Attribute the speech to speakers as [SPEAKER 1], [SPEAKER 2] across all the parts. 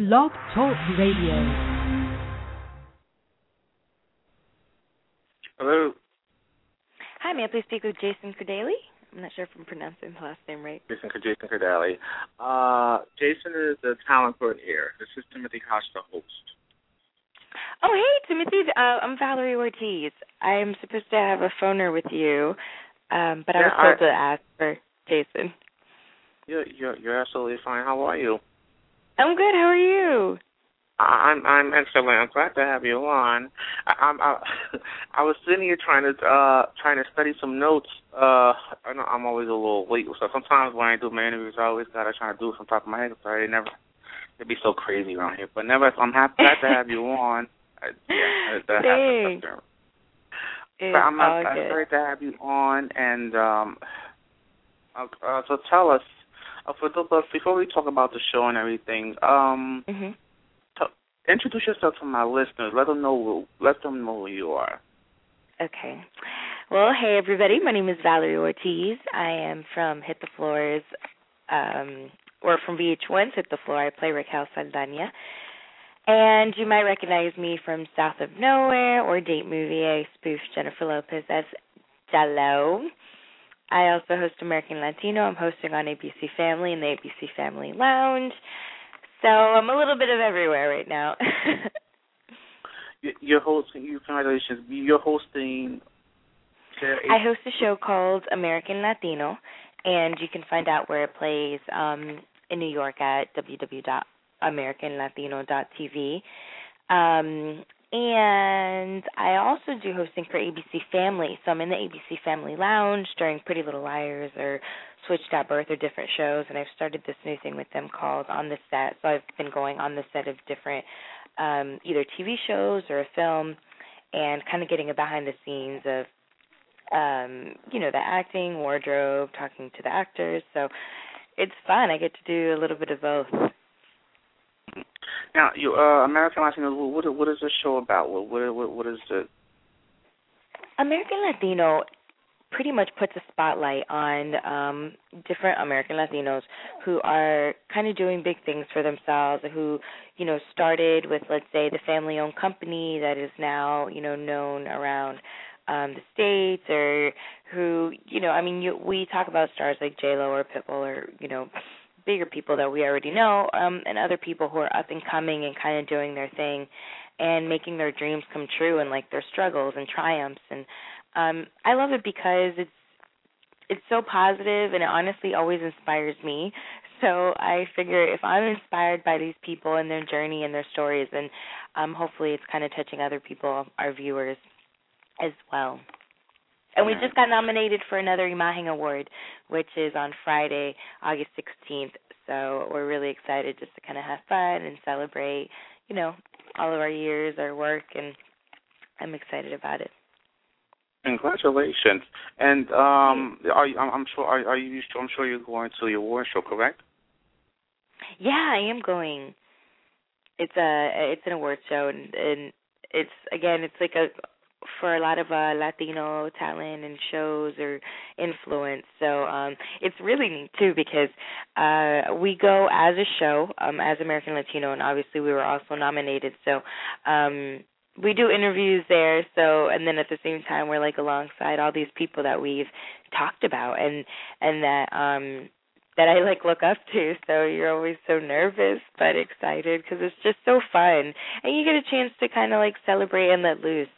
[SPEAKER 1] Blog Talk Radio.
[SPEAKER 2] Hello,
[SPEAKER 3] Hi, may I please speak with Jason Cordali? I'm not sure if I'm pronouncing his last name right.
[SPEAKER 2] Jason Jason Cardali. Uh, Jason is the talent coordinator. This is Timothy Hodge, the host.
[SPEAKER 3] Oh, hey, Timothy. Uh, I'm Valerie Ortiz. I'm supposed to have a phoner with you, um, but I
[SPEAKER 2] Yeah,
[SPEAKER 3] was told
[SPEAKER 2] I-
[SPEAKER 3] to ask for Jason.
[SPEAKER 2] You're, you're you're absolutely fine. How are you?
[SPEAKER 3] I'm good. How are you?
[SPEAKER 2] I- I'm I'm excellent. I'm glad to have you on. I, I'm I, I was sitting here trying to uh trying to study some notes. Uh, I know I'm always a little late, so sometimes when I do my interviews, I always gotta try to do it from top of my head. Sorry, they never it'd be so crazy around here. But never, I'm happy glad to have you on. I, yeah, that
[SPEAKER 3] Thanks.
[SPEAKER 2] happens.
[SPEAKER 3] It's
[SPEAKER 2] But I'm, I'm great to have you on, and um, uh, uh, so tell us uh, for the, but before we talk about the show and everything. Um,
[SPEAKER 3] hmm
[SPEAKER 2] introduce yourself to my listeners. Let them know. Let them know who you are.
[SPEAKER 3] Okay. Well, hey everybody. My name is Valerie Ortiz. I am from Hit the Floors, um, or from VH1's Hit the Floor. I play Raquel Saldana. And you might recognize me from South of Nowhere or Date Movie. I spoof Jennifer Lopez as Jello. I also host American Latino. I'm hosting on ABC Family and the ABC Family Lounge. So I'm a little bit of everywhere right now.
[SPEAKER 2] You- You're hosting. You congratulations. You're hosting.
[SPEAKER 3] I host a show called American Latino, and you can find out where it plays um, in New York at www.americanlatino.tv. Um, and I also do hosting for ABC Family. So I'm in the ABC Family Lounge during Pretty Little Liars or Switched at Birth or different shows. And I've started this new thing with them called On the Set. So I've been going on the set of different um, either TV shows or a film and kind of getting a behind the scenes of um, you know, the acting, wardrobe, talking to the actors. So it's fun. I get to do a little bit of both.
[SPEAKER 2] Now, you uh, American Latino. What what is the show about? What what what, is it?
[SPEAKER 3] American Latino pretty much puts a spotlight on um different American Latinos who are kind of doing big things for themselves who you know started with let's say the family owned company that is now you know known around um the states or who you know I mean you we talk about stars like J Lo or Pitbull or you know bigger people that we already know um and other people who are up and coming and kind of doing their thing and making their dreams come true and like their struggles and triumphs and um I love it because it's it's so positive and it honestly always inspires me. So I figure if I'm inspired by these people and their journey and their stories then um hopefully it's kind of touching other people, our viewers as well. And we just got nominated for another Imagen Award, which is on Friday, August 16th. So we're really excited just to kind of have fun and celebrate, you know, all of our years, our work, and I'm excited about it.
[SPEAKER 2] Congratulations. And um, are I'm sure are, are you? I'm sure you're going to the award show, correct?
[SPEAKER 3] Yeah, I am going. It's a it's an award show, and, and it's again, it's like a for a lot of uh Latino talent and shows or influence. So um it's really neat too because uh we go as a show, um as American Latino and obviously we were also nominated. So um we do interviews there so and then at the same time we're like alongside all these people that we've talked about and and that um that I like look up to. So you're always so nervous but excited because it's just so fun, and you get a chance to kind of like celebrate and let loose.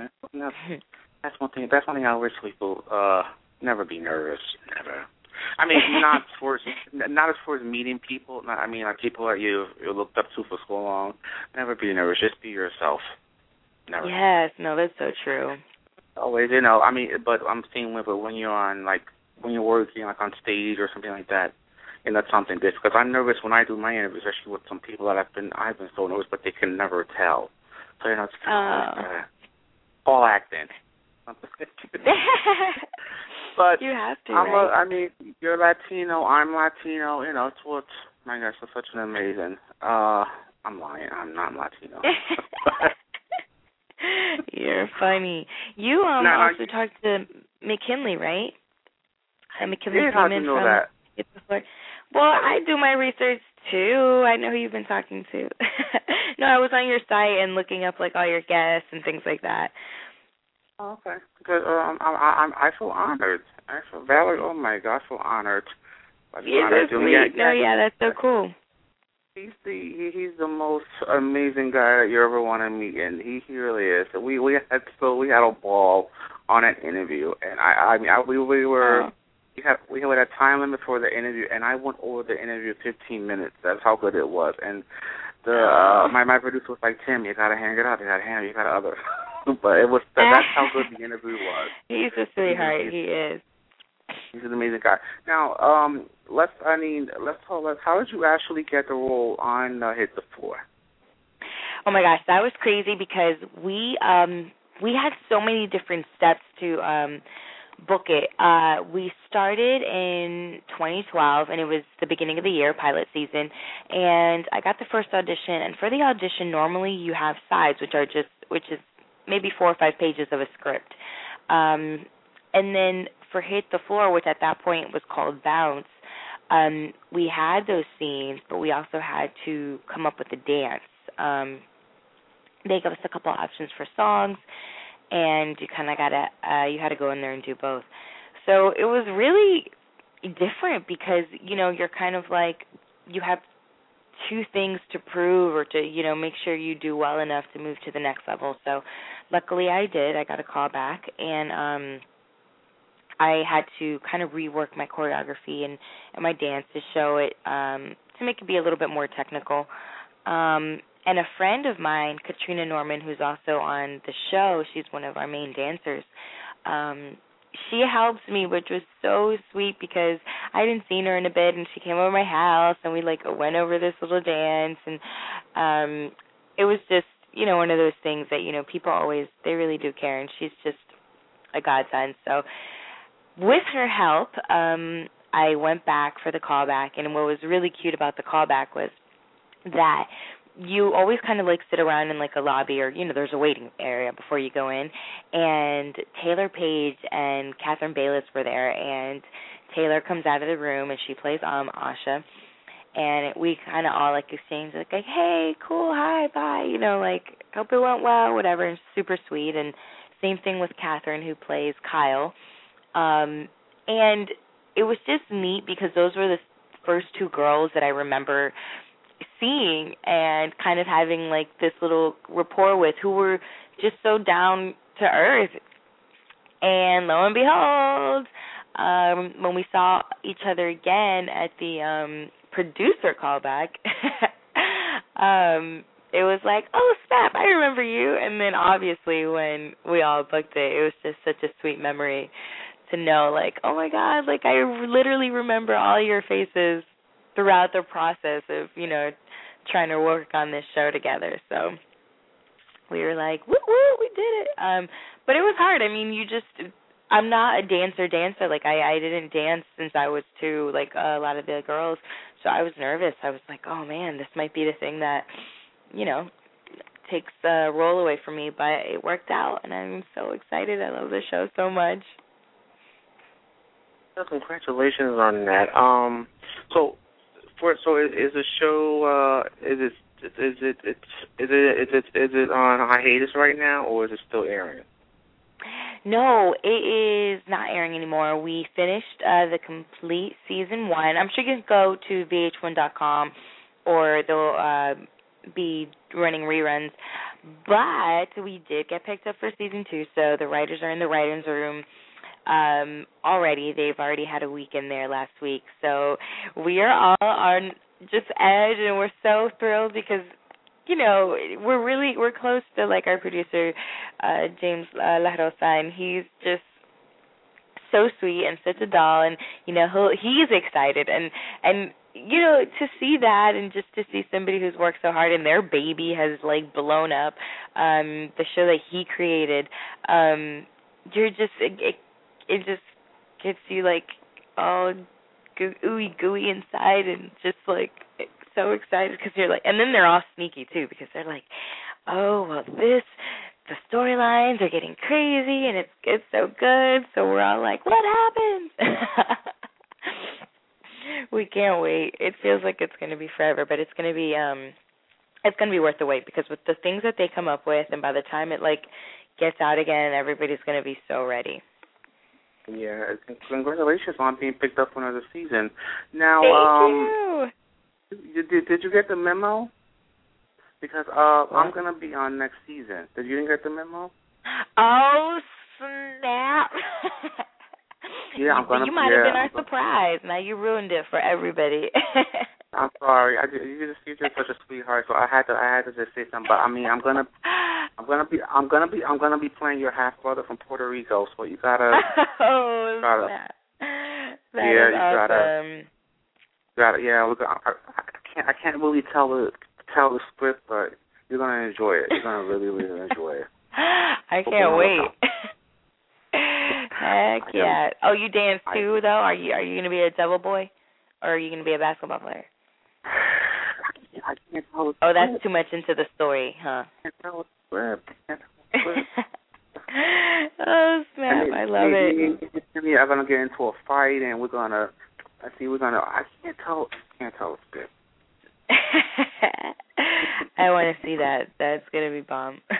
[SPEAKER 2] That's, that's one thing. That's one thing I wish people uh never be nervous. Never. I mean, not for not as far as meeting people. Not, I mean, like people that you you looked up to for so long. Never be nervous. Just be yourself. Never.
[SPEAKER 3] Yes, no, that's so true.
[SPEAKER 2] Always, you know. I mean, but I'm seeing with it when you're on like when you're working like on stage or something like that. And that's something this because I'm nervous when I do my interviews, especially with some people that I've been I've been so nervous, but they can never tell. So you know, it's kind of
[SPEAKER 3] Oh.
[SPEAKER 2] like, uh, all acting. but
[SPEAKER 3] you have to,
[SPEAKER 2] I'm
[SPEAKER 3] right?
[SPEAKER 2] a, I mean, you're Latino, I'm Latino, you know, it's what my gosh, it's such an amazing uh I'm lying, I'm not Latino.
[SPEAKER 3] You're funny. You um
[SPEAKER 2] No, no,
[SPEAKER 3] also
[SPEAKER 2] you-
[SPEAKER 3] talked to McKinley, right? Uh, McKinley
[SPEAKER 2] Yeah, how'd you know
[SPEAKER 3] from
[SPEAKER 2] that?
[SPEAKER 3] Well, I do my research too. I know who you've been talking to. no, I was on your site and looking up like all your guests and things like that.
[SPEAKER 2] Oh, okay. Because um, I, I, I feel honored. I feel Valerie. Oh my God, I feel honored.
[SPEAKER 3] Yeah, sweet. Yeah, no, yeah, that's so cool.
[SPEAKER 2] He's the he's the most amazing guy that you ever want to meet, and he, he really is. We we had so we had a ball on an interview, and I I mean I, we we were. Oh we had we had a time limit for the interview, and I went over the interview 15 minutes. That's how good it was. And the uh, my my producer was like, Tim, you gotta hang it up. You gotta hang it. You gotta other. but it was that's how good the interview was.
[SPEAKER 3] He's a sweetheart. He is.
[SPEAKER 2] He's an amazing guy. Now, um, let's. I mean, let's talk. Let's, how did you actually get the role on uh, Hit the Floor?
[SPEAKER 3] Oh my gosh, that was crazy because we um we had so many different steps to um book it. Uh, we started in 2012, and it was the beginning of the year, pilot season. And I got the first audition. And for the audition, normally you have sides, which are just, which is maybe four or five pages of a script. Um, and then for Hit the Floor, which at that point was called Bounce, um, we had those scenes, but we also had to come up with a dance. Um, they gave us a couple options for songs and you kind of got to uh you had to go in there and do both. So it was really different because you know you're kind of like you have two things to prove or to you know make sure you do well enough to move to the next level. So luckily I did. I got a call back and um I had to kind of rework my choreography and and my dance to show it um to make it be a little bit more technical. Um and a friend of mine, Katrina Norman, who's also on the show, she's one of our main dancers. Um, she helped me, which was so sweet because I hadn't seen her in a bit, and she came over my house, and we like went over this little dance, and um, it was just you know one of those things that you know people always they really do care, and she's just a godsend. So with her help, um, I went back for the callback, and what was really cute about the callback was that you always kind of like sit around in like a lobby or you know there's a waiting area before you go in. And Taylor Paige and Katherine Bailess were there and taylor comes out of the room and she plays um Ahsha. And we kind of all like exchange like, like hey cool hi bye you know like hope it went well whatever and super sweet. And same thing with Katherine who plays Kyle. Um and it was just neat because those were the first two girls that I remember seeing and kind of having like this little rapport with who were just so down to earth. And lo and behold, um, when we saw each other again at the um producer callback, um, it was like, oh snap, I remember you. And then obviously when we all booked it, it was just such a sweet memory to know, like, oh my god, like I literally remember all your faces throughout the process of you know trying to work on this show together. So we were like, woo woo, we did it. Um, but it was hard. I mean, you just I'm not a dancer dancer. Like I I didn't dance since I was two like a lot of the girls. So I was nervous. I was like, "Oh man, this might be the thing that, you know, takes the role away from me." But it worked out and I'm so excited. I love the show so much.
[SPEAKER 2] Well, congratulations on that. Um so for so is, is the show uh is it is it it's is it is it is it on hiatus right now or is it still airing?
[SPEAKER 3] No, it is not airing anymore. We finished uh the complete season one. I'm sure you can go to vh1.com or they'll uh be running reruns. But we did get picked up for season two, so the writers are in the writers' room um already they've already had a week in there last week. So we are all on just edge and we're so thrilled because you know we're really we're close to like our producer uh james uh, LaRosa and he's just so sweet and such a doll and you know he'll he's excited and and you know to see that and just to see somebody who's worked so hard and their baby has like blown up um the show that he created um you're just it, it it just gets you like all goo- ooey gooey inside and just like so excited because you're like, and then they're all sneaky too because they're like, oh well, this the storylines are getting crazy and it's it's so good, so we're all like, what happens? we can't wait. It feels like it's going to be forever, but it's going to be um it's going to be worth the wait because with the things that they come up with and by the time it like gets out again, everybody's going to be so ready.
[SPEAKER 2] Yeah, congratulations on being picked up for another season. Now,
[SPEAKER 3] Thank
[SPEAKER 2] um,
[SPEAKER 3] you.
[SPEAKER 2] did did you get the memo? Because uh, I'm gonna be on next season. Did you get the memo?
[SPEAKER 3] Oh snap!
[SPEAKER 2] Yeah, I'm gonna.
[SPEAKER 3] You might
[SPEAKER 2] yeah,
[SPEAKER 3] have been our
[SPEAKER 2] I'm gonna-
[SPEAKER 3] surprise. Now you ruined it for everybody.
[SPEAKER 2] I'm sorry. I just, you just you're just such a sweetheart, so I had to I had to just say something. But I mean, I'm gonna I'm gonna be I'm gonna be I'm gonna be playing your half brother from Puerto Rico, so you gotta
[SPEAKER 3] oh
[SPEAKER 2] gotta-
[SPEAKER 3] snap! That
[SPEAKER 2] Yeah, you gotta-
[SPEAKER 3] awesome.
[SPEAKER 2] gotta yeah. Look, I, I, I can't I can't really tell the tell the script, but you're gonna enjoy it. You're gonna really really enjoy it.
[SPEAKER 3] I can't wait. Heck
[SPEAKER 2] I
[SPEAKER 3] yeah! Oh, you dance
[SPEAKER 2] I-
[SPEAKER 3] too, though? Are you are you gonna be a devil boy, or are you gonna be a basketball player?
[SPEAKER 2] I can't, I can't tell the
[SPEAKER 3] Oh, that's too much into the story, huh?
[SPEAKER 2] I can't tell the. I can't tell the script.
[SPEAKER 3] oh snap! I love
[SPEAKER 2] me,
[SPEAKER 3] it.
[SPEAKER 2] Me, are gonna get into a fight, and we're gonna. I see. We're gonna. I can't tell. I can't tell the script.
[SPEAKER 3] I want to see that. That's gonna be bomb.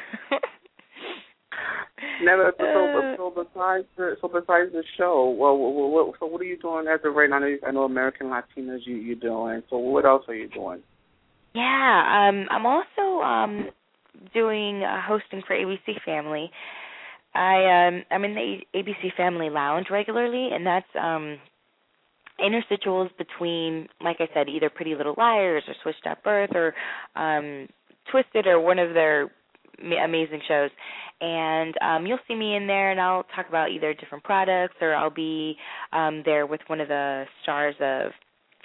[SPEAKER 2] Never. So,
[SPEAKER 3] Uh.
[SPEAKER 2] so besides the so besides the show, well, what, what, so what are you doing as of right now? I know, you- I know American Latinas you you doing. So what else are you doing?
[SPEAKER 3] Yeah, um, I'm also um doing uh, hosting for ABC Family. I um I'm in the ABC Family Lounge regularly, and that's um interstitials between, like I said, either Pretty Little Liars or Switched at Birth or um Twisted or one of their ma- amazing shows. And um you'll see me in there, and I'll talk about either different products or I'll be um there with one of the stars of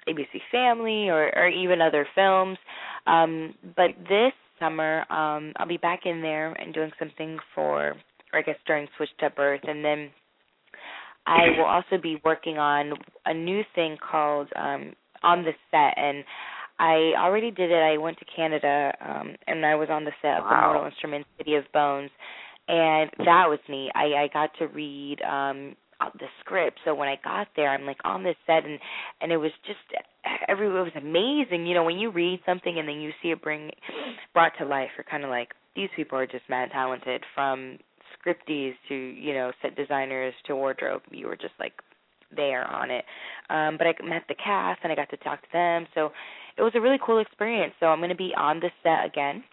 [SPEAKER 3] ABC Family or, or even other films. Um, but this summer, um, I'll be back in there and doing something for, or I guess during Switch to Birth, and then I will also be working on a new thing called um, On the Set, and I already did it. I went to Canada, um, and I was on the set of the
[SPEAKER 2] Wow.
[SPEAKER 3] Mortal Instruments City of Bones, and that was neat. I, I got to read um, the script, so when I got there, I'm like on this set, and and it was just every it was amazing. You know, when you read something and then you see it bring brought to life, you're kind of like these people are just mad talented. From scripties to you know set designers to wardrobe, you were just like there on it. Um, but I met the cast and I got to talk to them, so it was a really cool experience. So I'm going to be on the set again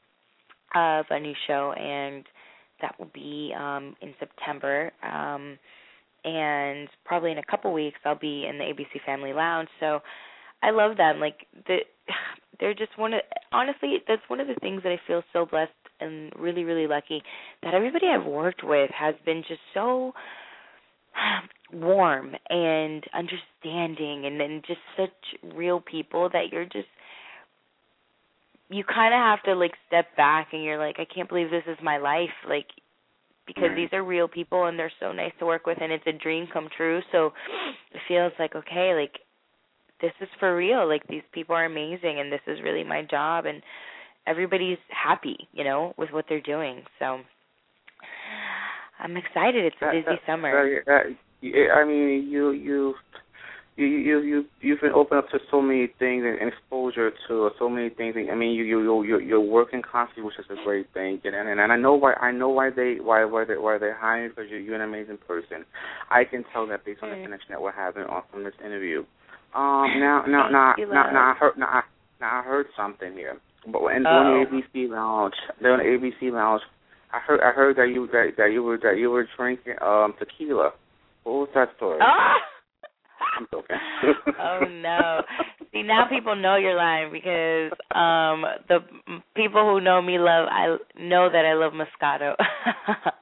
[SPEAKER 3] of a new show, and that will be um, in September. Um, and probably in a couple weeks I'll be in the ABC Family Lounge. So I love them. Like the they're just one of honestly that's one of the things that I feel so blessed and really really lucky that everybody I've worked with has been just so warm and understanding and then just such real people that you're just you kind of have to like step back and you're like I can't believe this is my life like because
[SPEAKER 2] Right.
[SPEAKER 3] these are real people and they're so nice to work with and it's a dream come true. So it feels like okay like this is for real. Like these people are amazing and this is really my job and everybody's happy you know with what they're doing. So i'm excited. It's a busy
[SPEAKER 2] that-
[SPEAKER 3] summer.
[SPEAKER 2] that- that- I mean, you you you you you you've been open up to so many things and exposure to so many things. I mean, you you you you're, you're working constantly, which is a great thing. And and, and I know why I know why they why why they why they're hiring because you're you're an amazing person. I can tell that based on the connection that we're having on from this interview. Um, now now now
[SPEAKER 3] you,
[SPEAKER 2] now, now I heard now I, now I heard something here. But when during the ABC lounge, during the ABC lounge, I heard I heard that you that, that you were that you were drinking um tequila. What was that story?
[SPEAKER 3] ah!
[SPEAKER 2] I'm
[SPEAKER 3] oh no. See now people know you're lying because um the people who know me love I know that I love Moscato.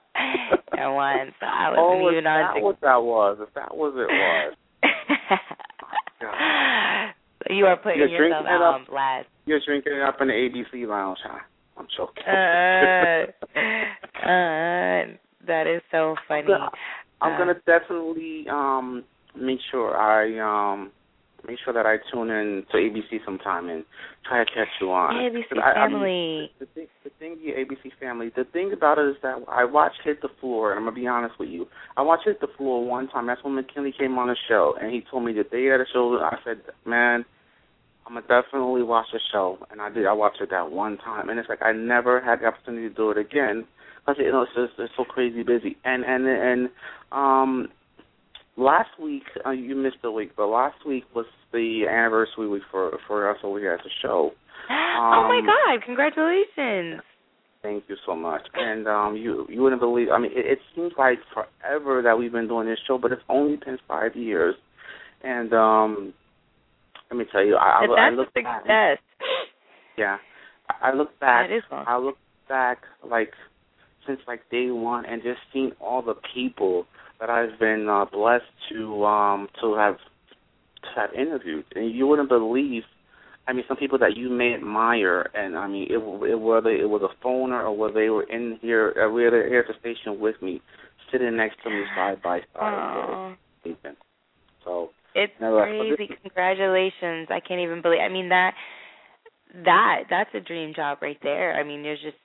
[SPEAKER 3] and wine. So I
[SPEAKER 2] oh,
[SPEAKER 3] wasn't
[SPEAKER 2] is
[SPEAKER 3] even
[SPEAKER 2] that
[SPEAKER 3] on
[SPEAKER 2] what that was? If that was it was. God.
[SPEAKER 3] so you are putting
[SPEAKER 2] You're
[SPEAKER 3] yourself out
[SPEAKER 2] up.
[SPEAKER 3] on blast.
[SPEAKER 2] You're drinking it up in the ABC lounge, huh? I'm joking.
[SPEAKER 3] Uh, uh, that is so funny.
[SPEAKER 2] I'm
[SPEAKER 3] Uh,
[SPEAKER 2] gonna definitely um make sure I um make sure that I tune in to ABC sometime and try to catch you on.
[SPEAKER 3] ABC
[SPEAKER 2] I- I mean,
[SPEAKER 3] Family.
[SPEAKER 2] the thing, the thing, ABC family, the thing about it is that I watched Hit the Floor, and I'm gonna be honest with you. I watched Hit the Floor one time. That's when McKinley came on the show, and he told me the day of the show. I said, man, I'm gonna definitely watch the show, and I did. I watched it that one time, and it's like I never had the opportunity to do it again because you know it's just it's so crazy busy. And and and um, last week uh, you missed the week, but last week was the anniversary week for for us over here at the show. Um,
[SPEAKER 3] oh my um, God! Congratulations.
[SPEAKER 2] Thank you so much. And um you you wouldn't believe I mean it, it seems like forever that we've been doing this show, but it's only been five years. And um let me tell you, I, I, I look
[SPEAKER 3] success.
[SPEAKER 2] Back, yeah, I look back.
[SPEAKER 3] That is long.
[SPEAKER 2] I look back like since like day one, and just seeing all the people that I've been uh, blessed to um to have to have interviewed, and you wouldn't believe. I mean, some people that you may admire, and I mean, it, it whether it was a phoner or whether they were in here, uh, whether here at the station with me, sitting next to me side by side. So
[SPEAKER 3] it's crazy. Congratulations. I can't even believe I mean that that that's a dream job right there. I mean, there's just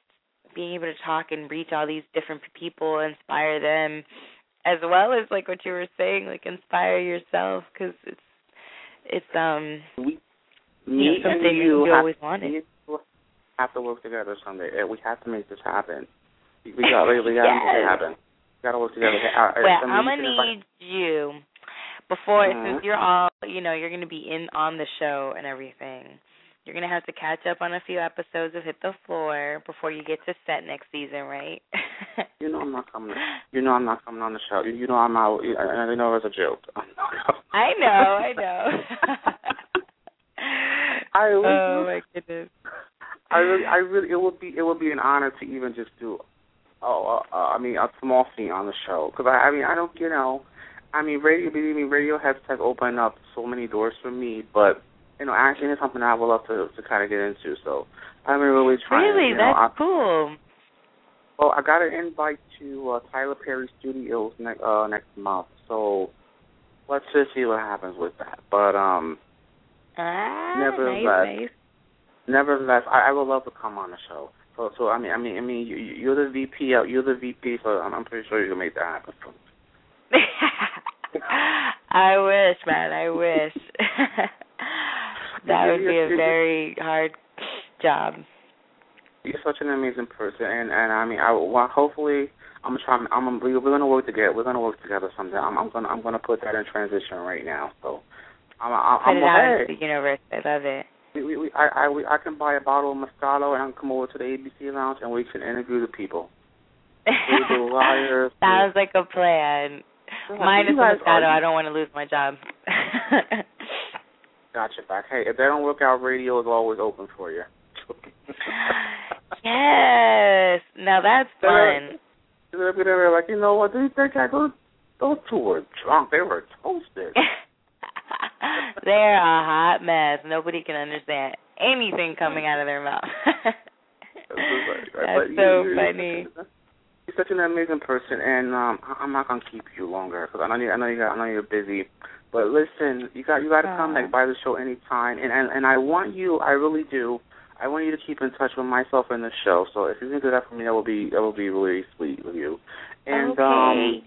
[SPEAKER 3] being able to talk and reach all these different people, inspire them as well as like what you were saying, like inspire yourself cuz it's it's um
[SPEAKER 2] we
[SPEAKER 3] me you know, something
[SPEAKER 2] you,
[SPEAKER 3] you
[SPEAKER 2] have,
[SPEAKER 3] always wanted.
[SPEAKER 2] have to work together someday. We have to make this happen. We got we, we got to
[SPEAKER 3] yes.
[SPEAKER 2] make it happen. We got to work together.
[SPEAKER 3] Well, I'm gonna need you before
[SPEAKER 2] mm-hmm.
[SPEAKER 3] since you're all you know you're going to be in on the show and everything you're going to have to catch up on a few episodes of hit the floor before you get to set next season right
[SPEAKER 2] you know i'm not coming you know i'm not coming on the show you know i'm out i know it was a joke
[SPEAKER 3] i know i know
[SPEAKER 2] I really,
[SPEAKER 3] oh my goodness
[SPEAKER 2] I really, I really, it would be, it would be an honor to even just do, oh, uh, uh, I mean, a small scene on the show because I, I mean, I don't, you know, I mean, radio. Believe me, radio has has opened up so many doors for me. But you know, acting is something I would love to to kind of get into. So I'm really trying.
[SPEAKER 3] Really,
[SPEAKER 2] you
[SPEAKER 3] know,
[SPEAKER 2] that's
[SPEAKER 3] I, cool.
[SPEAKER 2] Well, I got an invite to uh, Tyler Perry Studios next uh, next month. So let's just see what happens with that. But um,
[SPEAKER 3] ah,
[SPEAKER 2] nevertheless,
[SPEAKER 3] nice, nice.
[SPEAKER 2] nevertheless, I, I would love to come on the show. So, so I mean, I mean, I mean, you, you're the VP. You're the VP. So I'm, I'm pretty sure you can make that happen.
[SPEAKER 3] I wish, man. I wish. that would be a very hard job.
[SPEAKER 2] You're such an amazing person, and and I mean, I well, hopefully, I'm trying. I'm gonna we're gonna work together. We're gonna work together someday. I'm, I'm gonna I'm gonna put that in transition right now. So, I'm I'm,
[SPEAKER 3] put
[SPEAKER 2] I'm
[SPEAKER 3] it out into the universe. I love it.
[SPEAKER 2] We, we, we, I, I, we, I can buy a bottle of Moscato and I can come over to the ABC Lounge and we can interview the people. the liars.
[SPEAKER 3] Sounds like a plan. Mine is Moscato. I don't want to lose my job.
[SPEAKER 2] gotcha back. Hey, if they don't work out, radio is always open for you.
[SPEAKER 3] yes. Now that's fun.
[SPEAKER 2] They're, they're like, you know what? These guys, those, those two were drunk. They were toasted.
[SPEAKER 3] They're a hot mess. Nobody can understand anything coming out of their mouth. That's so funny
[SPEAKER 2] you're such an amazing person, and um, I'm not gonna keep you longer because I know you, I know you got, I know you're busy. But listen, you got you got to come back by the show anytime, and, and and I want you, I really do. I want you to keep in touch with myself and the show. So if you can do that for me, that will be that will be really sweet with you. And
[SPEAKER 3] okay.
[SPEAKER 2] um,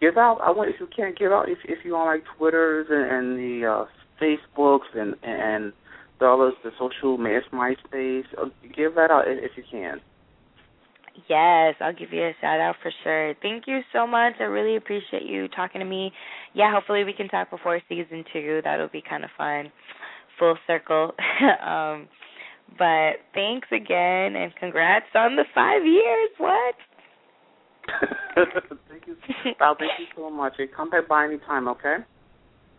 [SPEAKER 2] give out. I want if you can't give out if if you on like Twitters and, and the uh, Facebooks and and the others, the social, MySpace, uh, give that out if you can.
[SPEAKER 3] Yes, I'll give you a shout out for sure. Thank you so much. I really appreciate you talking to me. Yeah, hopefully we can talk before season two. That'll be kind of fun. Full circle. um, but thanks again and congrats on the five years. What?
[SPEAKER 2] thank you. Well, thank you so much. Hey, come back by any time, okay?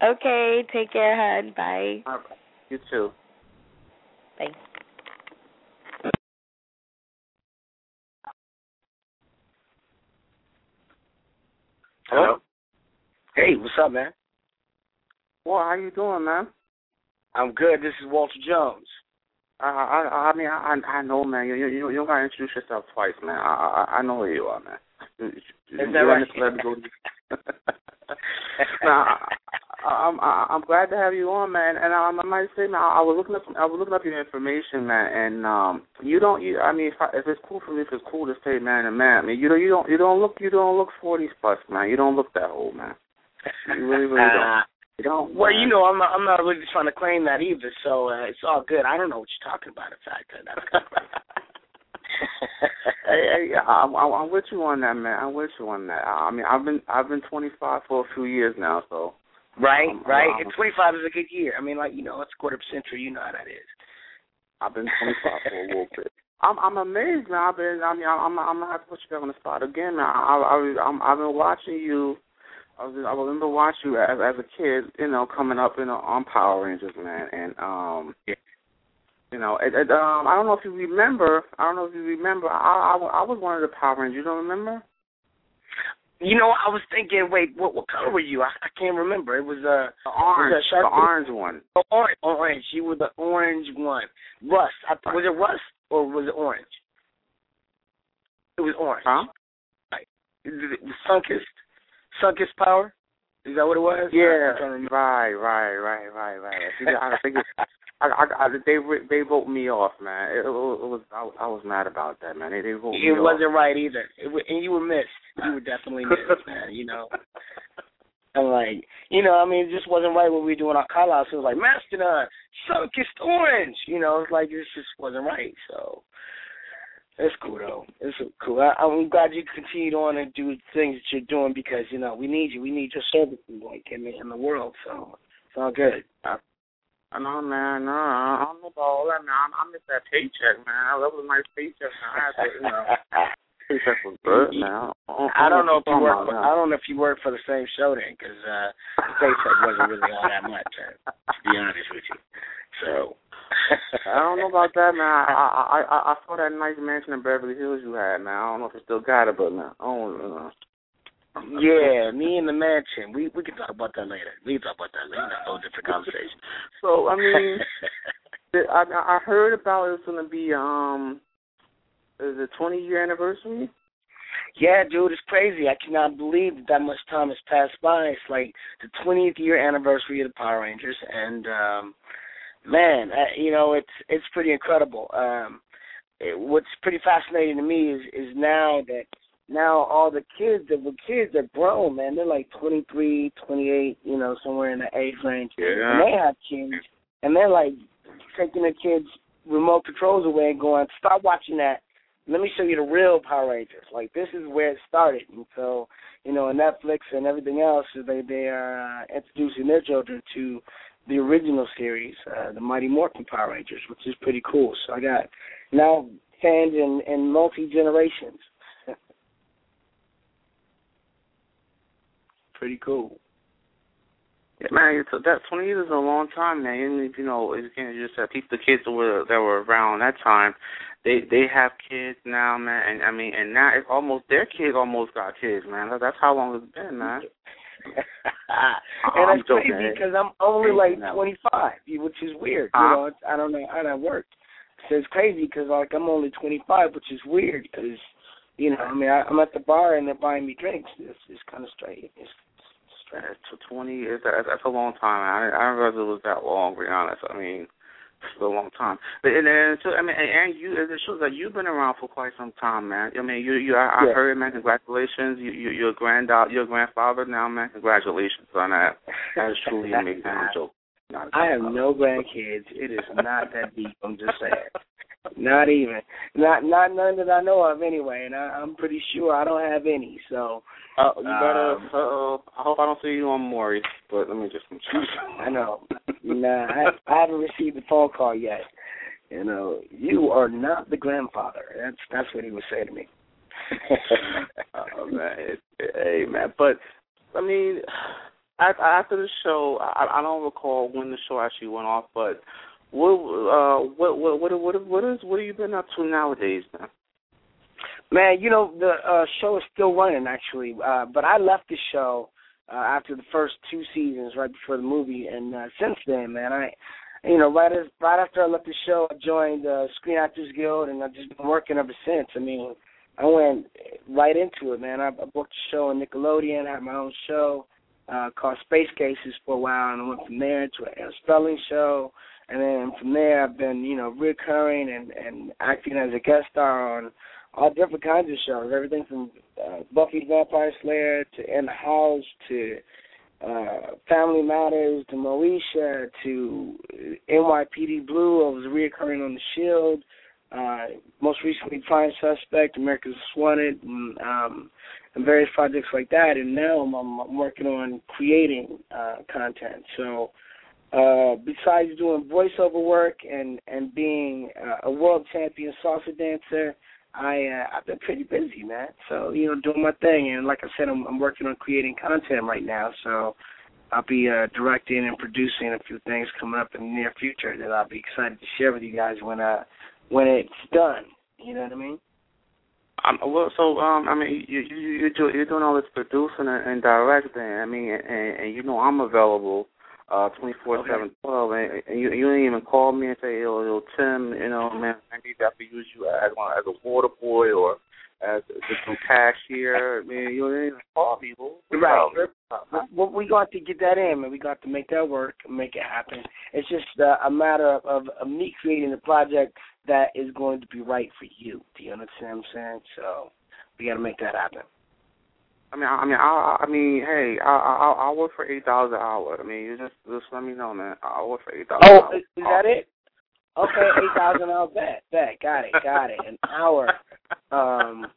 [SPEAKER 3] Okay. Take care, hon. Bye.
[SPEAKER 2] All right. You too.
[SPEAKER 3] Bye.
[SPEAKER 1] Hello. Hey, what's up, man?
[SPEAKER 2] Well, how you doing, man?
[SPEAKER 1] I'm good. This is Walter Jones.
[SPEAKER 2] Uh, I, I mean, I, I know, man. You, you, you don't gotta introduce yourself twice, man. I, I, I know who you are, man.
[SPEAKER 1] Is that right?
[SPEAKER 2] now, I'm I'm glad to have you on, man. And I, I might say, man, I was looking up I was looking up your information, man. And um, you don't. You, I mean, if, I, if it's cool for me, if it's cool to say man and man, I mean, you don't you don't you don't look you don't look forties plus, man. You don't look that old, man. You really really don't. You.
[SPEAKER 1] Well, you know, I'm not, I'm not really trying to claim that either, so uh, it's all good. I don't know what you're talking about. In fact,
[SPEAKER 2] hey, hey, I'm, I'm with you on that, man. I'm with you on that. I mean, I've been I've been 25 for a few years now, so.
[SPEAKER 1] Right, um, right. Um, and 25 is a good year. I mean, like you know, it's quarter of a century. You know how that is.
[SPEAKER 2] I've been 25 for a little bit. I'm I'm amazed, man. I've been. I mean, I'm I'm gonna have to put you back on the spot again, man. I I I'm, I've been watching you. I was I remember watching you as as a kid, you know, coming up, you know, on Power Rangers, man, and um, you know, it, it, um, I don't know if you remember. I don't know if you remember. I, I, I was one of the Power Rangers. You don't remember?
[SPEAKER 1] You know, I was thinking, wait, what what color were you? I, I can't remember. It was uh,
[SPEAKER 2] the orange,
[SPEAKER 1] was the
[SPEAKER 2] orange one.
[SPEAKER 1] Oh, orange, orange. You were the orange one. Rust. I, was it Rust or was it orange? It was orange.
[SPEAKER 2] Huh?
[SPEAKER 1] Right. Sunkist, Power. Is that what it was?
[SPEAKER 2] Yeah. Right, right, right, right, right. I think it's I, I, I, they they wrote me off, man. It, it, was I, I was mad about that, man. They, they wrote
[SPEAKER 1] it
[SPEAKER 2] me
[SPEAKER 1] wasn't
[SPEAKER 2] off.
[SPEAKER 1] right either, it, and you were missed. You were definitely missed, man. You know. And like, you know, I mean, it just wasn't right when we were doing our call outs. It was like Mastodon, Sunkist Orange. You know, it's like it just wasn't right. So it's cool though. It's cool. I, I'm glad you continued on and do things that you're doing because you know we need you. We need your services like in the in the world. So it's all good.
[SPEAKER 2] I I know, man. No, I don't know about all that, man. I, I miss that paycheck, man. I love a nice paycheck, man. I had to, you know. was good, man.
[SPEAKER 1] I don't, know if you work. For, I don't know if you work for the same show then, because uh, paycheck wasn't really all that much, uh, to be honest with you. So.
[SPEAKER 2] I don't know about that, man. I I I, I saw that nice mansion in Beverly Hills you had, man. I don't know if you still got it, but man, I don't know.
[SPEAKER 1] Yeah, me and the mansion. We we can talk about that later. We can talk about that later. That's a whole different conversation.
[SPEAKER 2] so I mean, I I heard about it's gonna be um, is it 20 year anniversary?
[SPEAKER 1] Yeah, dude, it's crazy. I cannot believe that that much time has passed by. It's like the 20th year anniversary of the Power Rangers, and um, man, I, you know, it's it's pretty incredible. Um, it, what's pretty fascinating to me is is now that now all the kids that were kids are grown, man. They're like twenty three, twenty eight, you know, somewhere in the age range.
[SPEAKER 2] Yeah.
[SPEAKER 1] And they have kids and they're like taking their kids remote controls away and going, Stop watching that. Let me show you the real Power Rangers. Like this is where it started. And so, you know, Netflix and everything else they they are uh, introducing their children to the original series, uh, the Mighty Morphin Power Rangers, which is pretty cool. So I got now fans in, in multi generations. pretty cool.
[SPEAKER 2] Yeah, man, it's, that twenty years is a long time, man. Even if you know, again, just that people, the kids that were that were around that time, they they have kids now, man. And I mean, and now it's almost their kids almost got kids, man. That's how long it's been, man.
[SPEAKER 1] and it's crazy because I'm only like 25, which is weird. You know, I don't know how that works. So it's crazy because like I'm only 25, which is weird because you know, I mean, I, I'm at the bar and they're buying me drinks. It's it's kind of strange. It's
[SPEAKER 2] to twenty is That's, that's a long time. I I didn't realize it was that long. To be honest, I mean, it's a long time. But and then so I mean, and you it shows that you've been around for quite some time, man. I mean, you you I,
[SPEAKER 1] yeah.
[SPEAKER 2] I heard, man. Congratulations. You you you're a grand your grandfather now, man. Congratulations on that. That is truly amazing. Joking.
[SPEAKER 1] I have no grandkids. It is not that deep. I'm just saying. Not even, not not none that I know of anyway, and I, I'm pretty sure I don't have any. So,
[SPEAKER 2] uh, you better. Um, uh, I hope I don't see you on Maury, but let me just.
[SPEAKER 1] I know. nah, I, I haven't received a phone call yet. You know, you are not the grandfather. That's that's what he would say to me.
[SPEAKER 2] oh man, hey man, but I mean, after the show, I, I don't recall when the show actually went off, but what uh what what what what what is what have you been up to nowadays, man?
[SPEAKER 1] Man, you know the uh show is still running actually, uh but I left the show uh after the first two seasons right before the movie and uh since then, man, I you know, right as right after I left the show, I joined the uh, Screen Actors Guild and I've just been working ever since. I mean, I went right into it, man. I, I booked a show on Nickelodeon, had my own show uh, called Space Cases for a while, and I went from there to a spelling show, and then from there I've been, you know, recurring and and acting as a guest star on all different kinds of shows, everything from uh, Buffy the Vampire Slayer to In House to uh, Family Matters to Moesha to NYPD Blue. I was reoccurring on The Shield. Uh, most recently, Prime Suspect, America's Wanted, and, um, and various projects like that. And now I'm, I'm working on creating uh, content. So, uh, besides doing voiceover work and and being uh, a world champion salsa dancer, I uh, I've been pretty busy, man. So you know, doing my thing, and like I said, I'm, I'm working on creating content right now. So I'll be uh, directing and producing a few things coming up in the near future that I'll be excited to share with you guys when uh when it's done. You know what I mean?
[SPEAKER 2] Um, well, so um, I mean, you you you you're doing all this producing and, and directing. I mean, and, and you know I'm available uh twenty four seven twelve and, and you you didn't even call me and say, Yo, yo, Tim, you know, man, I need to use you as one as a water boy or as just some cashier. I mean, you didn't even call me.
[SPEAKER 1] right. Well, we got to get that in, man. We got to make that work, and make it happen. It's just uh, a matter of, of, of me creating a project that is going to be right for you. Do you understand what I'm saying? So we got to make that happen.
[SPEAKER 2] I mean, I mean, I, I mean, hey, I, I, I'll work for eight dollars an hour. I mean, you just, just let me know, man. I'll work for eight dollars.
[SPEAKER 1] Oh, is that it? Okay, eight thousand an hour bet, bet, got it, got it. An hour. Um,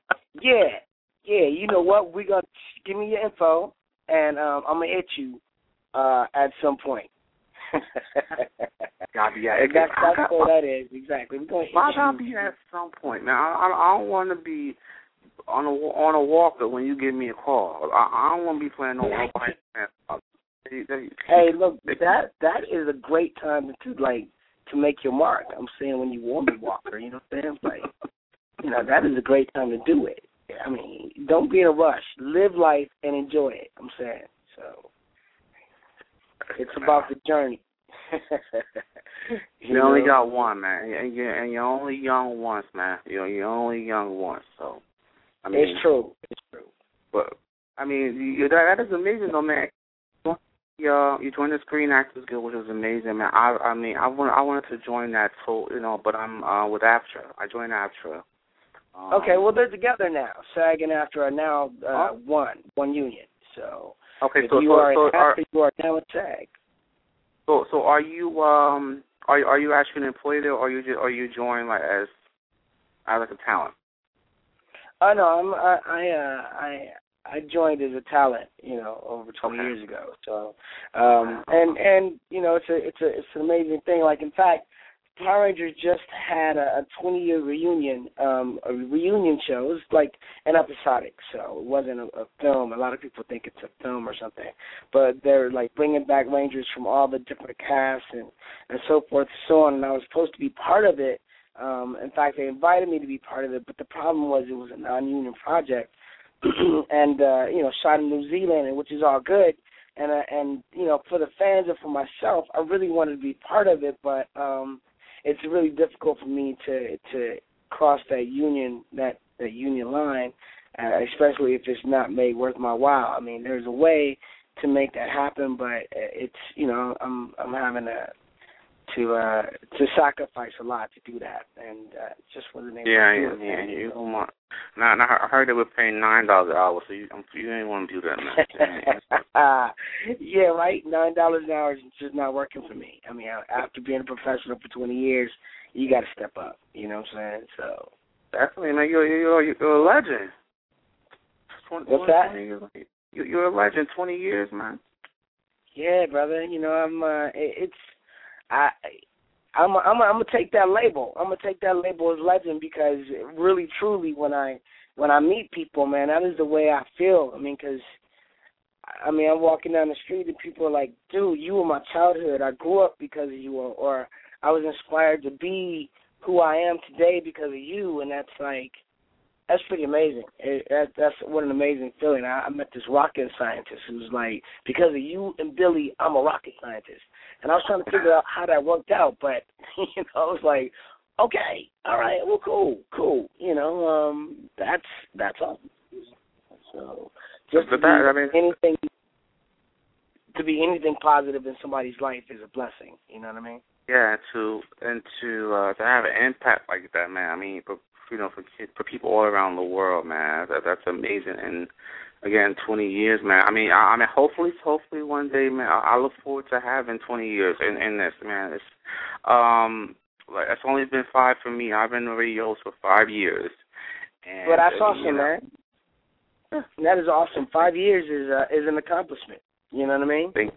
[SPEAKER 1] yeah, yeah. You know what? We gonna give me your info, and um, I'm gonna hit you uh, at some point.
[SPEAKER 2] gotta be at
[SPEAKER 1] that's that's what that is exactly. We're gonna hit
[SPEAKER 2] Why
[SPEAKER 1] you.
[SPEAKER 2] gotta be at some point, man? I, I, I don't want to be on a on a walker when you give me a call. I, I don't want to be playing no one uh,
[SPEAKER 1] Hey, look, that that is a great time to like to make your mark. I'm saying when you want to walker, you know what I'm saying? Like, you know, that is a great time to do it. I mean, don't be in a rush. Live life and enjoy it. I'm saying so. It's about the journey.
[SPEAKER 2] you, you only know? got one, man, and you're, and you're only young once, man. You're you're only young once, so. I mean,
[SPEAKER 1] it's true. It's true.
[SPEAKER 2] But I mean, you, that that is amazing, though, man. Yeah, you joined the Screen Actors Guild, which was amazing, man. I I mean, I want I wanted to join that, so you know, but I'm uh with AFTRA. I joined AFTRA.
[SPEAKER 1] Um, okay, well they're together now. SAG and AFTRA are now uh, oh. one one union. So
[SPEAKER 2] okay,
[SPEAKER 1] if
[SPEAKER 2] so
[SPEAKER 1] you
[SPEAKER 2] so,
[SPEAKER 1] are
[SPEAKER 2] so
[SPEAKER 1] AFTRA,
[SPEAKER 2] are,
[SPEAKER 1] you are now with SAG.
[SPEAKER 2] So so are you um are are you actually an employee there, or are you just, are you joined like as as like a talent?
[SPEAKER 1] Oh no, I'm I I uh, I I joined as a talent, you know, over 20
[SPEAKER 2] okay.
[SPEAKER 1] years ago. So, um, and and you know, it's a it's a it's an amazing thing. Like in fact, Power Rangers just had a, a 20 year reunion, um, a reunion show. It was like an episodic, so it wasn't a, a film. A lot of people think it's a film or something, but they're like bringing back Rangers from all the different casts and and so forth so on. And I was supposed to be part of it um, in fact, they invited me to be part of it, but the problem was it was a non-union project, and uh, you know, shot in New Zealand, which is all good. And uh, and you know, for the fans and for myself, I really wanted to be part of it, but um, it's really difficult for me to to cross that union that that union line, uh, especially if it's not made worth my while. I mean, there's a way to make that happen, but it's you know, I'm I'm having a to uh to sacrifice a lot to do that, and uh, just wasn't able
[SPEAKER 2] yeah,
[SPEAKER 1] to do
[SPEAKER 2] yeah,
[SPEAKER 1] it.
[SPEAKER 2] Yeah, you don't want. Now, now I heard they were paying nine dollars an hour, so you you didn't want to do that,
[SPEAKER 1] man. yeah, right. Nine dollars an hour is just not working for me. I mean, after being a professional for twenty years, you got to step up. You know what I'm saying? So
[SPEAKER 2] definitely, man. You're you're you're a legend. 20,
[SPEAKER 1] What's that?
[SPEAKER 2] Years, you're a legend. Twenty years, man.
[SPEAKER 1] Yeah, brother. You know, I'm. uh It's I I'm a, I'm a, I'm gonna take that label. I'm gonna take that label as legend because really, truly, when I when I meet people, man, that is the way I feel. I mean, because I mean, I'm walking down the street and people are like, "Dude, you were my childhood. I grew up because of you," or, "I was inspired to be who I am today because of you." And that's like, that's pretty amazing. It, that, that's what an amazing feeling. I, I met this rocket scientist who's like, because of you and Billy, I'm a rocket scientist. And I was trying to figure out how that worked out, but you know, I was like, okay, all right, well, cool, cool. You know, um, that's that's all. So just
[SPEAKER 2] but that, I mean,
[SPEAKER 1] anything. to be anything positive in somebody's life is a blessing. You know what I mean?
[SPEAKER 2] Yeah, to and to uh to have an impact like that, man. I mean, for you know, for kids, for people all around the world, man. That that's amazing. And again, 20 years, man. I mean, I, I mean, hopefully, hopefully one day, man. I, I look forward to having 20 years in in this, man. It's um like it's only been five for me. I've been in radio for five years. And,
[SPEAKER 1] well, that's
[SPEAKER 2] uh,
[SPEAKER 1] awesome,
[SPEAKER 2] you know,
[SPEAKER 1] man. That is awesome. Five years is uh, is an accomplishment. You know what I mean?
[SPEAKER 2] Thank,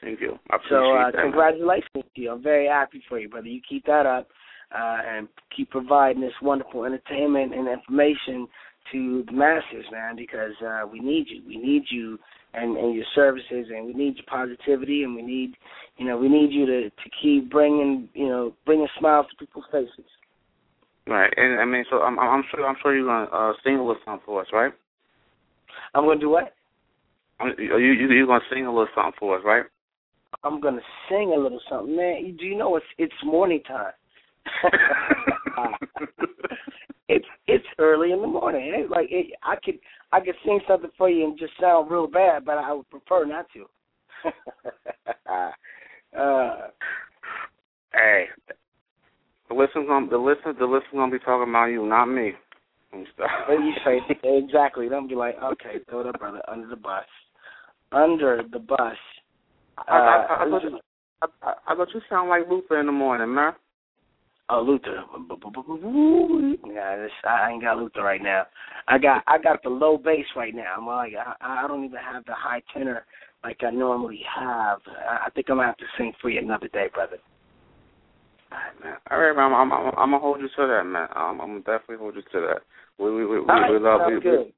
[SPEAKER 2] thank you. I appreciate
[SPEAKER 1] so uh,
[SPEAKER 2] that.
[SPEAKER 1] congratulations to you. I'm very happy for you, brother. You keep that up uh, and keep providing this wonderful entertainment and information to the masses, man, because uh, we need you. We need you and, and your services, and we need your positivity, and we need, you know, we need you to to keep bringing, you know, bringing smiles to people's faces.
[SPEAKER 2] Right, and I mean, so I'm I'm sure I'm sure you're gonna uh, sing a little something for us, right?
[SPEAKER 1] I'm gonna do what?
[SPEAKER 2] I'm- You you you're gonna sing a little something for us, right?
[SPEAKER 1] I'm gonna sing a little something, man. Do you know it's it's morning time? it's it's early in the morning. It's like it, I could I could sing something for you and just sound real bad, but I would prefer not to. uh,
[SPEAKER 2] hey, the listeners gonna the listeners the listeners gonna be talking about you, not me. And stuff.
[SPEAKER 1] what do you say? exactly. They'll be like, okay, throw that brother under the bus. Under the bus.
[SPEAKER 2] I, I, I, I,
[SPEAKER 1] Uh,
[SPEAKER 2] thought you, I, I thought you sound like Luther in the morning, man.
[SPEAKER 1] Oh, Luther. Yeah, this, I ain't got Luther right now. I got I got the low bass right now. I'm like I, I don't even have the high tenor like I normally have. I, I think I'm gonna have to sing for you another day, brother.
[SPEAKER 2] All right, man. All right, man. I'm, I'm, I'm gonna hold you to that, man. Um, I'm gonna definitely hold you to that. We, we, we, we,
[SPEAKER 1] right,
[SPEAKER 2] we love. We,
[SPEAKER 1] good.
[SPEAKER 2] we,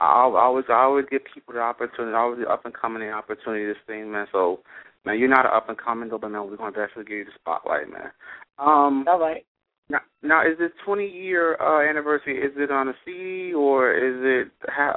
[SPEAKER 2] I always, I always give people the opportunity, I always the up and coming the opportunity to sing, man. So, man, you're not an up and coming though, but man, we're gonna definitely give you the spotlight, man. Um,
[SPEAKER 1] All right.
[SPEAKER 2] now, now is this 20 year uh, anniversary? Is it on a CD or is it how?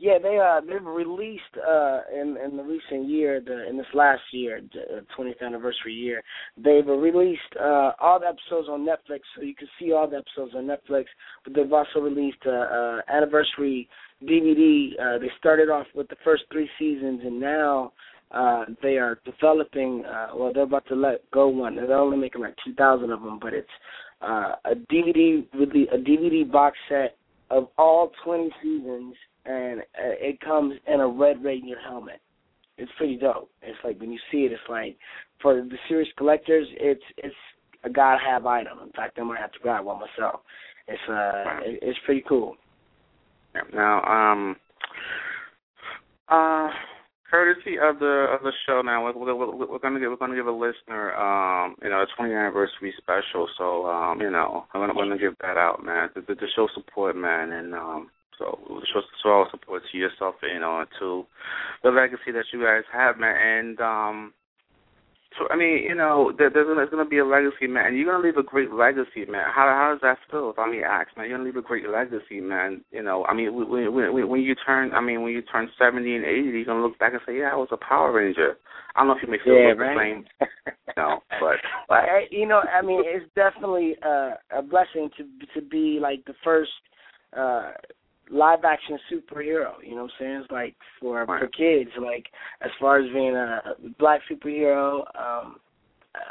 [SPEAKER 1] Yeah, they uh they've released uh in in the recent year, the in this last year, the twentieth anniversary year, they've released uh all the episodes on Netflix, so you can see all the episodes on Netflix. But they've also released uh, uh anniversary DVD. Uh They started off with the first three seasons, and now uh they are developing. uh Well, they're about to let go one. They're only making like two thousand of them, but it's uh a DVD really a DVD box set of all twenty seasons and uh, it comes in a red Ranger helmet. It's pretty dope. It's like when you see it, it's like for the serious collectors, it's it's a gotta have item. In fact, I might have to grab one myself. It's uh, it, it's pretty cool.
[SPEAKER 2] Now, um, uh, courtesy of the of the show. Now, we're, we're, we're gonna give we're gonna give a listener, um, you know, a 20th anniversary special. So, um, you know, I'm gonna, gonna give that out, man. The, the, the show support, man, and um, so show, show all support to yourself, you know, and to the legacy that you guys have, man, and um. So I mean, you know, there, there's there's gonna be a legacy, man, and you're gonna leave a great legacy, man. How how does that feel? If I may ask, man, you're gonna leave a great legacy, man. You know, I mean, when when when you turn, I mean, when you turn 70 and 80, you're gonna look back and say, yeah, I was a Power Ranger. I don't know if you may feel
[SPEAKER 1] Yeah,
[SPEAKER 2] the
[SPEAKER 1] right.
[SPEAKER 2] same, no, but
[SPEAKER 1] Well, I- you know, I mean, it's definitely uh, a blessing to to be like the first uh live action superhero. You know what I'm saying? It's like for
[SPEAKER 2] Right.
[SPEAKER 1] for kids, like as far as being a black superhero. Um,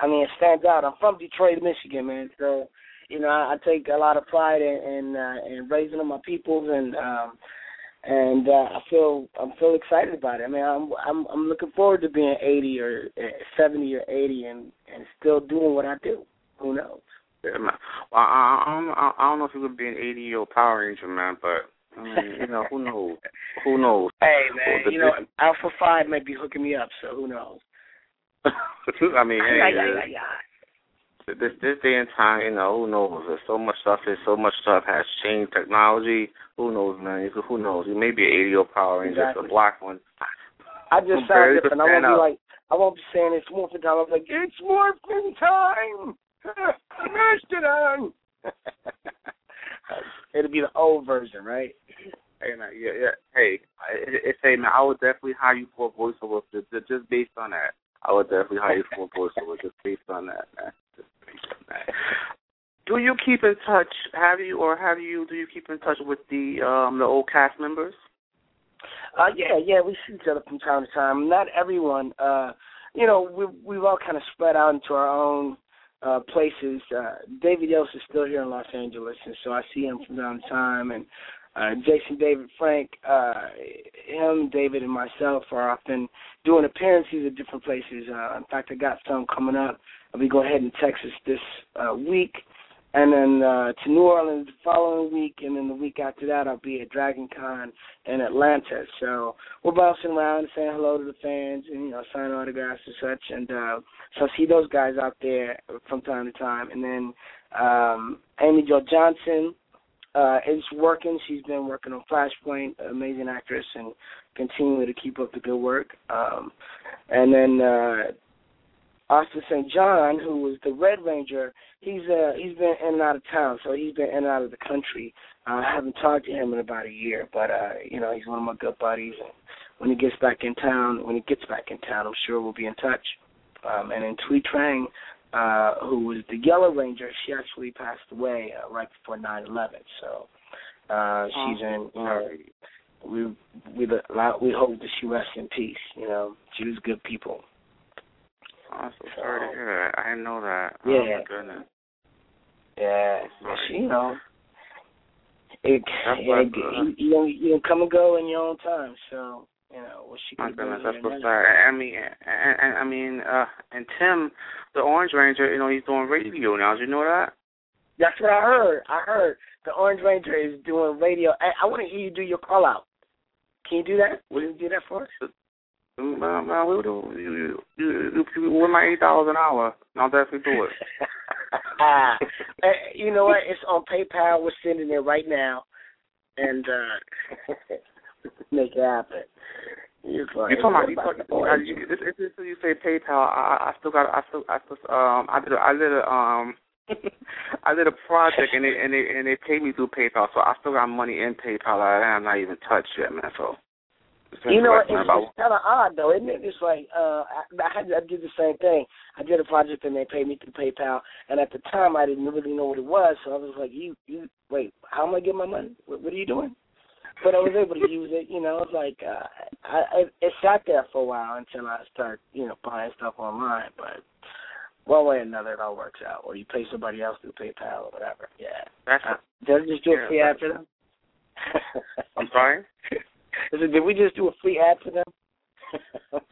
[SPEAKER 1] I mean, it stands out. I'm from Detroit, Michigan, man. So, you know, I, I take a lot of pride in in, uh, in raising my peoples, and um, and uh, I feel I'm feel excited about it. I mean, I'm I'm I'm looking forward to being 80 or uh, 70 or 80, and and still doing what I do. Who knows?
[SPEAKER 2] yeah, man. Well, I, I don't I, I don't know if you could be an 80 year old Power Ranger, man, but I mean, you know, who knows? Who knows?
[SPEAKER 1] Hey man, you know,
[SPEAKER 2] big-
[SPEAKER 1] Alpha Five may be hooking me up, so who knows?
[SPEAKER 2] I mean, hey,
[SPEAKER 1] ay,
[SPEAKER 2] uh,
[SPEAKER 1] ay, ay.
[SPEAKER 2] this this day and time, you know, who knows? There's so much stuff. There's so much stuff has changed. Technology. Who knows, man? You Who knows? You may be an 80 year Power Ranger, it's
[SPEAKER 1] Exactly.
[SPEAKER 2] a black one.
[SPEAKER 1] I just sound different. I won't be like I won't be saying it's morphin time. I'm like it's morphin time. I mashed it Mastodon. It'll be the old version, right?
[SPEAKER 2] Hey man, yeah, yeah. Hey, it, it's hey man, I would definitely hire you for a voiceover just, just based on that. I would definitely hire you for a voiceover just based on that, man. Just based on that. Do you keep in touch? Have you or have you? Do you keep in touch with the um the old cast members?
[SPEAKER 1] Uh, yeah, yeah, we see each other from time to time. Not everyone. Uh, you know, we we've all kind of spread out into our own uh places. Uh David Yost is still here in Los Angeles and so I see him from time to time and uh Jason David Frank, uh him, David and myself are often doing appearances at different places. Uh in fact I got some coming up. I'll be going ahead in Texas this uh week and then uh to New Orleans the following week and then the week after that I'll be at Dragon Con in Atlanta. So we're bouncing around and saying hello to the fans and you know signing autographs and such and uh so I see those guys out there from time to time and then um Amy Jo Johnson uh is working. She's been working on Flashpoint, amazing actress and continuing to keep up the good work. Um and then uh Austin St. John, who was the Red Ranger, he's uh he's been in and out of town, so he's been in and out of the country. Uh, I haven't talked to him in about a year, but uh, you know, he's one of my good buddies and when he gets back in town when he gets back in town I'm sure we'll be in touch. Um and then Thuy Trang, uh, who was the Yellow Ranger, she actually passed away uh, right before nine eleven, so uh she's in you know we we we hope that she rests in peace, you know. She was good people.
[SPEAKER 2] I'm so sorry to hear that. I didn't know that.
[SPEAKER 1] Yeah.
[SPEAKER 2] Oh my goodness.
[SPEAKER 1] Yeah, she, you know, it, it, it you, you know you come and go in your own time. So you know what she
[SPEAKER 2] My
[SPEAKER 1] can do.
[SPEAKER 2] goodness, that's so sad. I mean, and, and I mean, uh, and Tim, the Orange Ranger, you know, he's doing radio now. Did you know that?
[SPEAKER 1] That's what I heard. I heard the Orange Ranger is doing radio. I, I want to hear you do your call out. Can you do that? Will you do that for us?
[SPEAKER 2] Man, man, we do. You, you, you, you, with my eight dollars an hour, I'll definitely do it.
[SPEAKER 1] Ah, you know what? It's on PayPal. We're sending it right now, and uh make it happen. You're
[SPEAKER 2] talking about? You talking? Uh, you, it's, it's until you say PayPal. I, I still got. I still. I still. Um. I did. A, I did a. Um. I did a project and they and they and they paid me through PayPal, so I still got money in PayPal that I'm not even touched yet, man. So.
[SPEAKER 1] You know, it's, it's kind of odd though, isn't it? It's like uh, I, I, had, I did the same thing. I did a project and they paid me through PayPal, and at the time I didn't really know what it was, so I was like, "You, you, wait, how am I getting my money? What, what are you doing?" But I was able to use it. You know, it's like uh, I, I, it sat there for a while until I started, you know, buying stuff online. But one way or another, it all works out. Or you pay somebody else through PayPal or whatever. Yeah.
[SPEAKER 2] That's.
[SPEAKER 1] Uh, did I just do
[SPEAKER 2] Yeah,
[SPEAKER 1] ad for them?
[SPEAKER 2] I'm sorry.
[SPEAKER 1] Said, did we just do a free ad for them?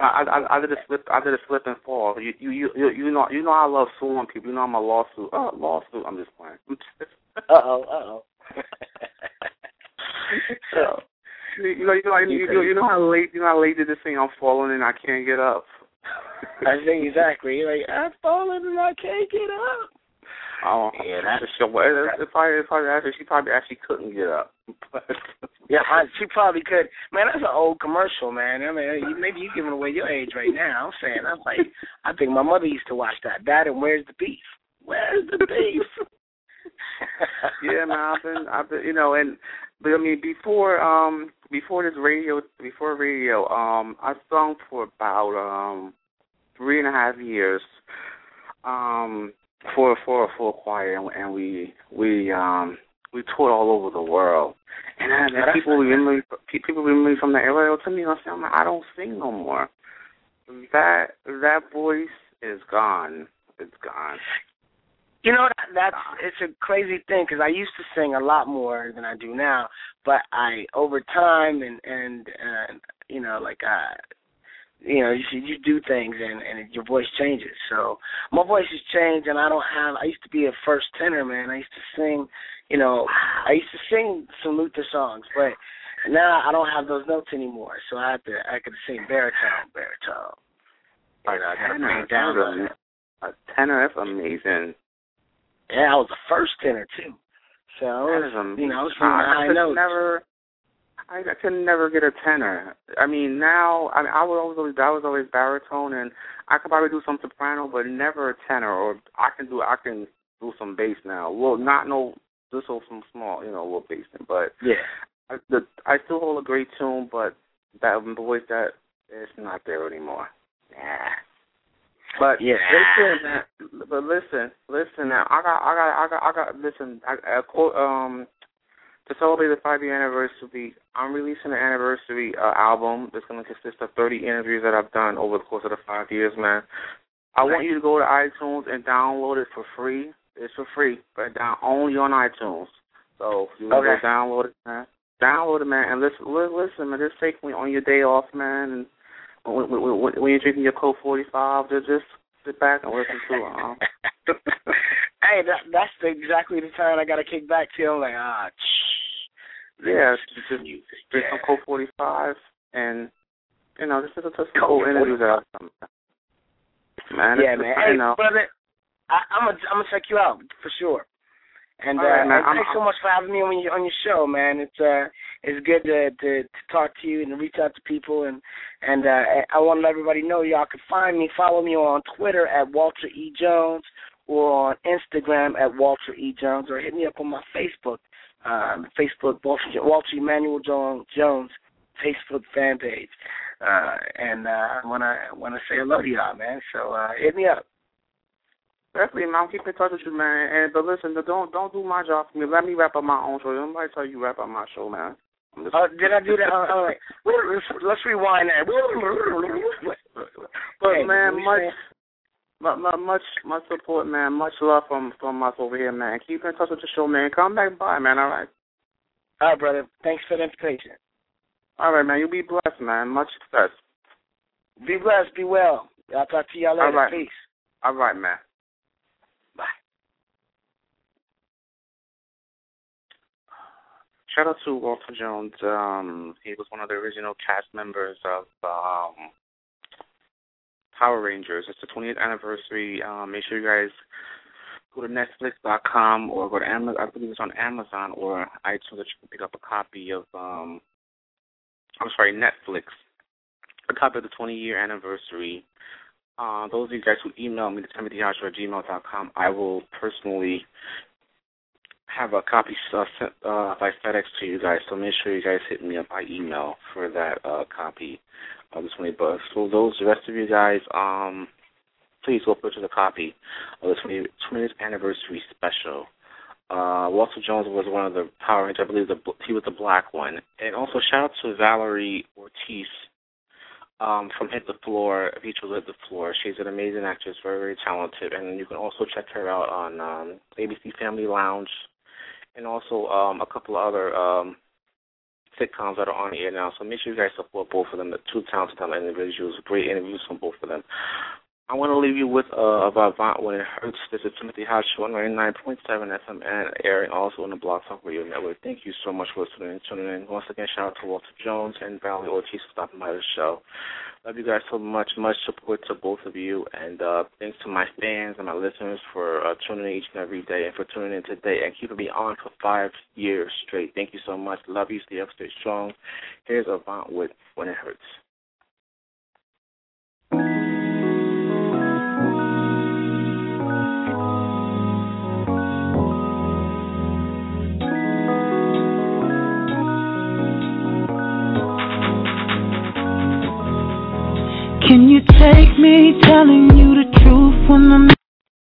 [SPEAKER 2] I, I I did a slip I did a slip and fall. You you you you you know you know I love suing people. You know I'm a lawsuit. Oh lawsuit. I'm just playing.
[SPEAKER 1] Uh oh, uh oh. so
[SPEAKER 2] you know you know you, you, you know how late you know how late did this thing I'm falling and I can't get up.
[SPEAKER 1] I think exactly. You're like, I'm falling and I can't get up.
[SPEAKER 2] Oh
[SPEAKER 1] Yeah, that's-
[SPEAKER 2] that's if if I if I she probably actually couldn't get up.
[SPEAKER 1] Yeah, I, she probably could. Man, that's an old commercial, man. I mean, maybe you're giving away your age right now. I'm saying, I'm like, I think my mother used to watch that. Dad, and where's the beef? Where's the beef?
[SPEAKER 2] yeah, man, I've been, I've been, you know, and but I mean, before, um, before this radio, before radio, um, I sung for about um three and a half years, um, for for a full choir, and, and we we um we toured all over the world, and, then and people remember people remember me from the area. They'll tell me, I am like, I don't sing no more. That that voice is gone. It's gone.
[SPEAKER 1] You know that, that's it's a crazy thing because I used to sing a lot more than I do now, but I over time and and and you know like uh you know you see, you do things and and your voice changes. So my voice has changed and I don't have. I used to be a first tenor man. I used to sing, you know, I used to sing some Luther songs, but now I don't have those notes anymore. So I have to I could sing baritone, baritone. You know, I gotta bring it down. a.
[SPEAKER 2] A tenor, that's amazing.
[SPEAKER 1] Yeah, I was a first tenor too. So I
[SPEAKER 2] That
[SPEAKER 1] was,
[SPEAKER 2] amazing.
[SPEAKER 1] you know, I was from high notes.
[SPEAKER 2] never, I, I could never get a tenor. I mean, now I mean, I was always I was always baritone, and I could probably do some soprano, but never a tenor. Or I can do I can do some bass now. Well, not no just so some small, you know, little bass, but
[SPEAKER 1] Yeah.
[SPEAKER 2] I, the I still hold a great tune, but that voice that it's not there anymore. Yeah. But
[SPEAKER 1] Yeah.
[SPEAKER 2] listen, but listen, listen now. I got, I got, I got, I got. Listen, I, I quote. Um, to celebrate the five year anniversary, I'm releasing an anniversary uh, album that's going to consist of 30 interviews that I've done over the course of the five years, man. I want you to go to iTunes and download it for free. It's for free, but down only on iTunes. So you want okay. to download it, man. Download it, man, and listen. Listen, man. Just take me on your day off, man. And when, when, when, when you're drinking your Colt 45, just just sit back and listen to it. Um.
[SPEAKER 1] hey, that, that's exactly the time I got to kick back to. I'm like, ah,
[SPEAKER 2] yeah, just just drink some Colt 45, and you know, this is a just cool interview that I've done. Man,
[SPEAKER 1] yeah, man. Hey, know. brother, I, I'm gonna I'm gonna check you out for sure. And, uh, right, and thanks so much for having me on your on your show, man. It's uh it's good to to, to talk to you and to reach out to people and and uh I want to let everybody know y'all can find me, follow me on Twitter at Walter E Jones or on Instagram at Walter E Jones or hit me up on my Facebook, um, Facebook Walter, Walter Emmanuel Jones Jones Facebook fan page. Uh and uh I wanna wanna say hello to y'all, man. So uh hit me up.
[SPEAKER 2] Definitely, man. I'm keeping in touch with you, man. And but listen, don't don't do my job for me. Let me wrap up my own show. Don't nobody tell you wrap up my show, man.
[SPEAKER 1] Uh, did I do that? Uh, all right. Let's rewind that.
[SPEAKER 2] but hey, man, much, much, much support, man. Much love from from us over here, man. Keep in touch with the show, man. Come back by, man. All right.
[SPEAKER 1] All right, brother. Thanks for the invitation.
[SPEAKER 2] All right, man. You be blessed, man. Much success.
[SPEAKER 1] Be blessed. Be well. I'll talk to y'all later.
[SPEAKER 2] All right.
[SPEAKER 1] Peace.
[SPEAKER 2] All right, man. Bye. Shout out to Walter Jones. Um, he was one of the original cast members of um, Power Rangers. It's the 20th anniversary. Um, make sure you guys go to Netflix.com or go to Amazon. I believe it's on Amazon or iTunes that you can pick up a copy of. Um, I'm sorry, Netflix. A copy of the 20 year anniversary. Uh, those of you guys who email me to timothyhoshua at gmail.com, I will personally have a copy uh, sent uh, by FedEx to you guys, so make sure you guys hit me up by email for that uh, copy of the 20 bucks. So those, the rest of you guys, um, please go purchase a copy of the 20, 20th anniversary special. Uh, Walter Jones was one of the Power Rangers. I believe the, he was the black one. And also shout out to Valerie Ortiz um, from Hit the Floor, Feature Hit the Floor. She's an amazing actress, very, very talented. And you can also check her out on um, ABC Family Lounge and also um, a couple of other um, sitcoms that are on the air now. So make sure you guys support both of them. The two talented individuals, great interviews from both of them. I want to leave you with uh, Avant When It Hurts. This is Timothy Hot Show on 99.7 FM and air and also on the Blog Talk Radio Network. Thank you so much for listening and Tuning in. Once again, shout out to Walter Jones and Valerie Ortiz for stopping by the show. Love you guys so much. Much support to both of you. And uh, thanks to my fans and my listeners for uh, tuning in each and every day and for tuning in today and keeping me on for five years straight. Thank you so much. Love you. Stay up, stay strong. Here's Avant with When It Hurts. Can you take me telling you the truth when I'm